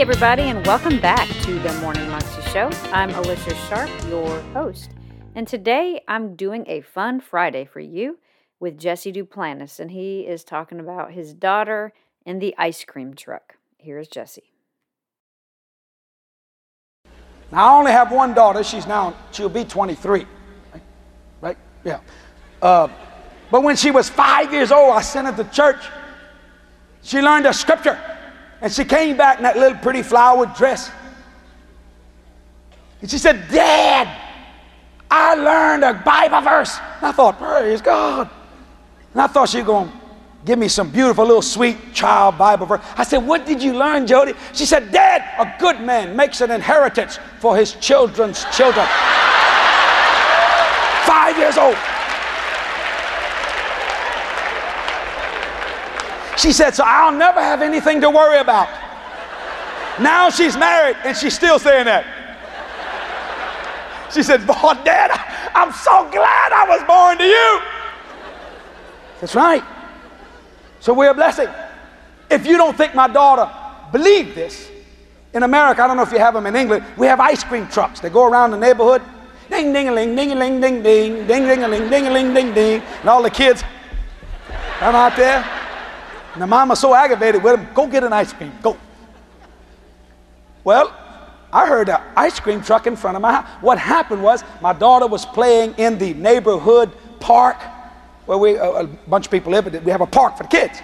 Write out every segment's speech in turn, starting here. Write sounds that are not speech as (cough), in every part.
Everybody, and welcome back to the Morning Moxie Show. I'm Alicia Sharp, your host. And today I'm doing a fun Friday for you with Jesse Duplantis, and he is talking about his daughter and the ice cream truck. Here's Jesse. Now, I only have one daughter. She's now, she'll be 23. Right? right? Yeah. Uh, but when she was five years old, I sent her to church. She learned a scripture. And she came back in that little pretty flower dress. And she said, Dad, I learned a Bible verse. And I thought, praise God. And I thought she was going to give me some beautiful little sweet child Bible verse. I said, What did you learn, Jodi? She said, Dad, a good man makes an inheritance for his children's children. Five years old. She said, So I'll never have anything to worry about. Now she's married and she's still saying that. She said, Boy, Dad, I'm so glad I was born to you. That's right. So we're a blessing. If you don't think my daughter believed this, in America, I don't know if you have them in England, we have ice cream trucks that go around the neighborhood. Ding, ding, ling, ding, ling, ding, ding, ding, ding, ling, ding, ling, ding, ding. And all the kids come out there. And the mama's so aggravated with him, go get an ice cream, go. Well, I heard an ice cream truck in front of my house. What happened was my daughter was playing in the neighborhood park where we, a, a bunch of people live, but we have a park for the kids.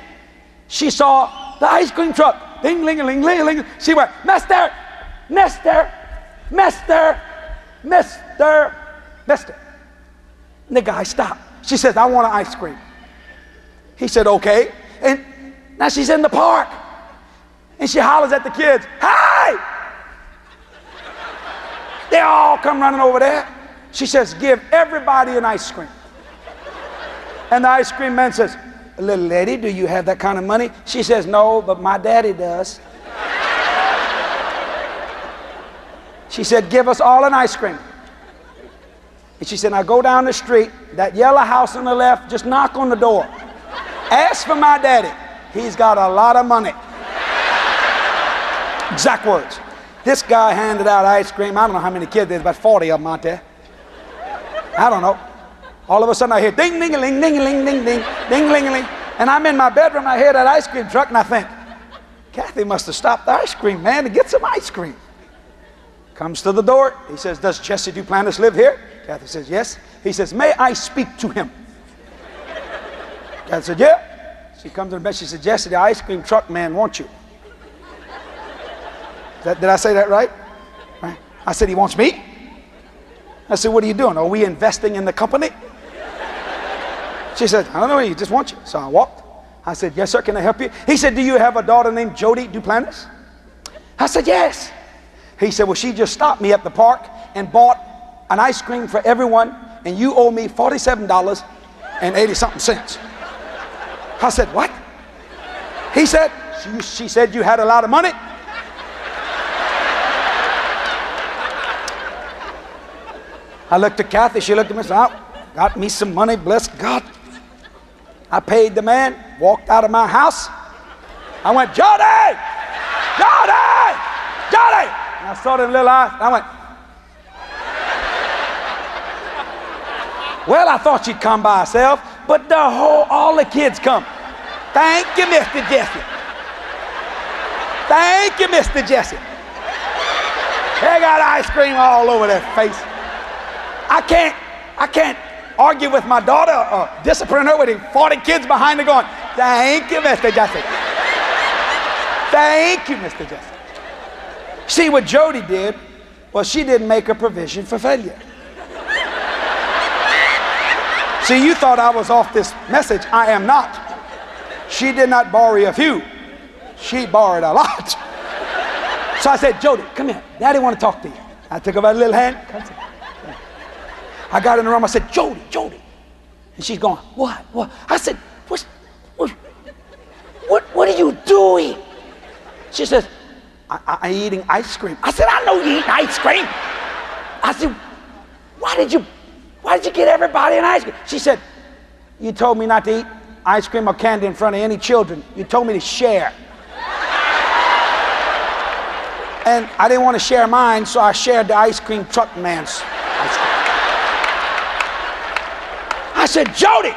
She saw the ice cream truck. Ding, ling, ling, ling, ling. She went, Mister, Mister, Mister, Mister, Mister. And the guy stopped. She says, I want an ice cream. He said, okay. And now she's in the park. And she hollers at the kids, Hey! They all come running over there. She says, Give everybody an ice cream. And the ice cream man says, Little lady, do you have that kind of money? She says, No, but my daddy does. She said, Give us all an ice cream. And she said, Now go down the street, that yellow house on the left, just knock on the door. Ask for my daddy. He's got a lot of money. Exact words. This guy handed out ice cream. I don't know how many kids, there's about 40 of them out there. I don't know. All of a sudden I hear ding, ding, ling, ding, ling, ding, ding, ding, ling, ling. And I'm in my bedroom, I hear that ice cream truck, and I think, Cathy must have stopped the ice cream man to get some ice cream. Comes to the door. He says, Does Jesse Duplantis live here? Cathy says, Yes. He says, May I speak to him? Cathy said, Yeah. She comes to the bed. She said, Jesse, the ice cream truck man wants you. That, did I say that right? right? I said, He wants me? I said, What are you doing? Are we investing in the company? She said, I don't know, he just wants you. So I walked. I said, Yes, sir, can I help you? He said, Do you have a daughter named Jodi Duplantis? I said, Yes. He said, Well, she just stopped me at the park and bought an ice cream for everyone, and you owe me $47 and 80 something cents. I said, What? He said, she, she said you had a lot of money. I looked at Cathy, she looked at me and said, oh, got me some money, bless God. I paid the man, walked out of my house. I went, Jodi! Jodi! Jodi! And I saw them little eyes. I went, Well, I thought she'd come by herself, but the whole, all the kids come. Thank you, Mr. Jesse. Thank you, Mr. Jesse. They got ice cream all over their face. I can't, I can't argue with my daughter or discipline her with 40 kids behind her going, Thank you, Mr. Jesse. Thank you, Mr. Jesse. See what Jodi did was she didn't make a provision for failure. See, you thought I was off this message. I am not. She did not borrow a few. She borrowed a lot. So I said, Jodi, come here. Daddy want to talk to you. I took her by the little hand. I got in the room. I said, Jodi, Jodi. And she's going, what? What? I said, what, what, what, what are you doing? She says, I, I, I'm eating ice cream. I said, I know you eat ice cream. I said, why did you, why did you get everybody an ice cream? She said, you told me not to eat ice cream or candy in front of any children. You told me to share. And I didn't want to share mine, so I shared the ice cream truck man's ice cream. I said, Jodi,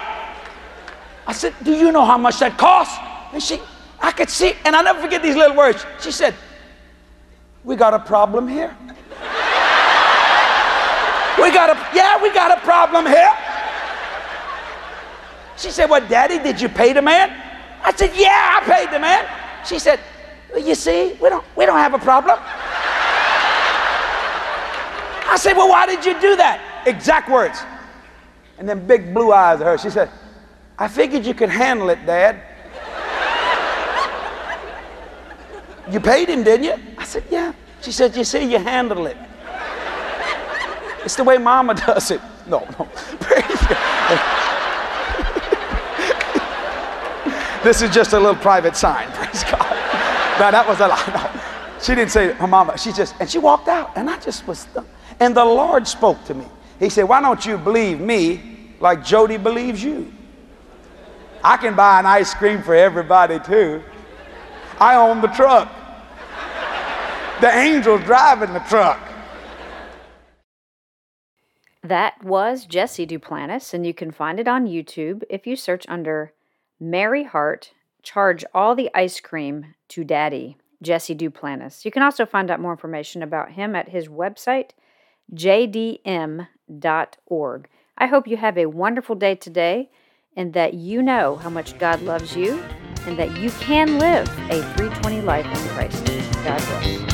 I said, do you know how much that costs? And she, I could see, and I'll never forget these little words. She said, we got a problem here. We got a, yeah, we got a problem here. She said, Well, Daddy, did you pay the man? I said, Yeah, I paid the man. She said, well, You see, we don't, we don't have a problem. I said, Well, why did you do that? Exact words. And then big blue eyes at her. She said, I figured you could handle it, Dad. you paid him, didn't you? I said, Yeah. She said, You see, you handle it. It's the way Mama does it. No, no. (laughs) This is just a little private sign, praise God. Now that was a lie. No. She didn't say her mama. She just, and she walked out, and I just was, and the Lord spoke to me. He said, Why don't you believe me like Jodi believes you? I can buy an ice cream for everybody too. I own the truck. The angel's driving the truck. That was Jesse Duplantis, and you can find it on YouTube if you search under Mary Hart, charge all the ice cream to Daddy, Jesse Duplantis. You can also find out more information about him at his website, jdm.org. I hope you have a wonderful day today and that you know how much God loves you and that you can live a 320 life in Christ. God bless.